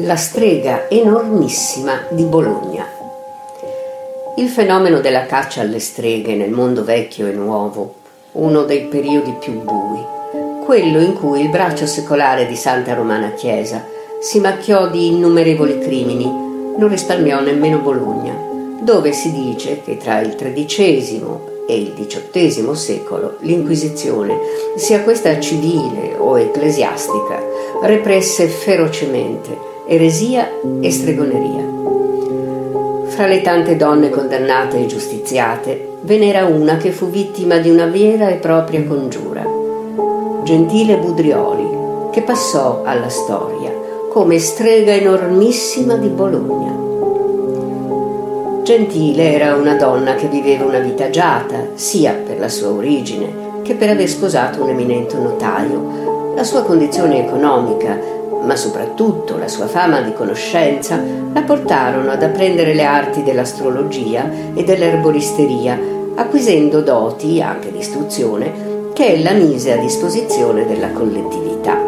La strega enormissima di Bologna. Il fenomeno della caccia alle streghe nel mondo vecchio e nuovo, uno dei periodi più bui, quello in cui il braccio secolare di Santa Romana Chiesa si macchiò di innumerevoli crimini, non risparmiò nemmeno Bologna, dove si dice che tra il XIII e il XVIII secolo l'Inquisizione, sia questa civile o ecclesiastica, represse ferocemente eresia e stregoneria. Fra le tante donne condannate e giustiziate, ve n'era una che fu vittima di una vera e propria congiura. Gentile Budrioli, che passò alla storia come strega enormissima di Bologna. Gentile era una donna che viveva una vita agiata, sia per la sua origine che per aver sposato un eminente notaio. La sua condizione economica ma soprattutto la sua fama di conoscenza la portarono ad apprendere le arti dell'astrologia e dell'erboristeria, acquisendo doti anche di istruzione che ella mise a disposizione della collettività.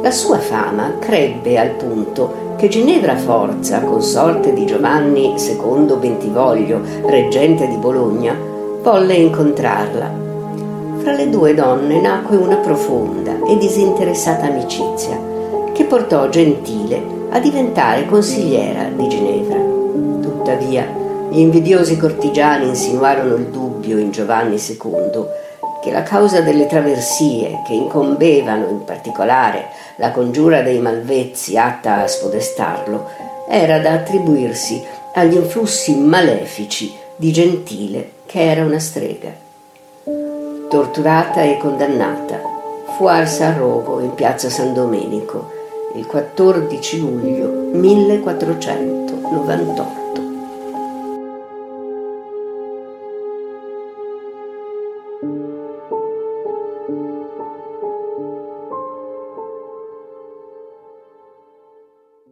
La sua fama crebbe al punto che Ginevra Forza, consorte di Giovanni II Bentivoglio, reggente di Bologna, volle incontrarla. Fra le due donne nacque una profonda e disinteressata amicizia che portò Gentile a diventare consigliera di Ginevra. Tuttavia, gli invidiosi cortigiani insinuarono il dubbio in Giovanni II che la causa delle traversie che incombevano in particolare la congiura dei Malvezzi atta a spodestarlo era da attribuirsi agli influssi malefici di Gentile che era una strega. Torturata e condannata, fu arsa a rogo in piazza San Domenico il 14 luglio 1498.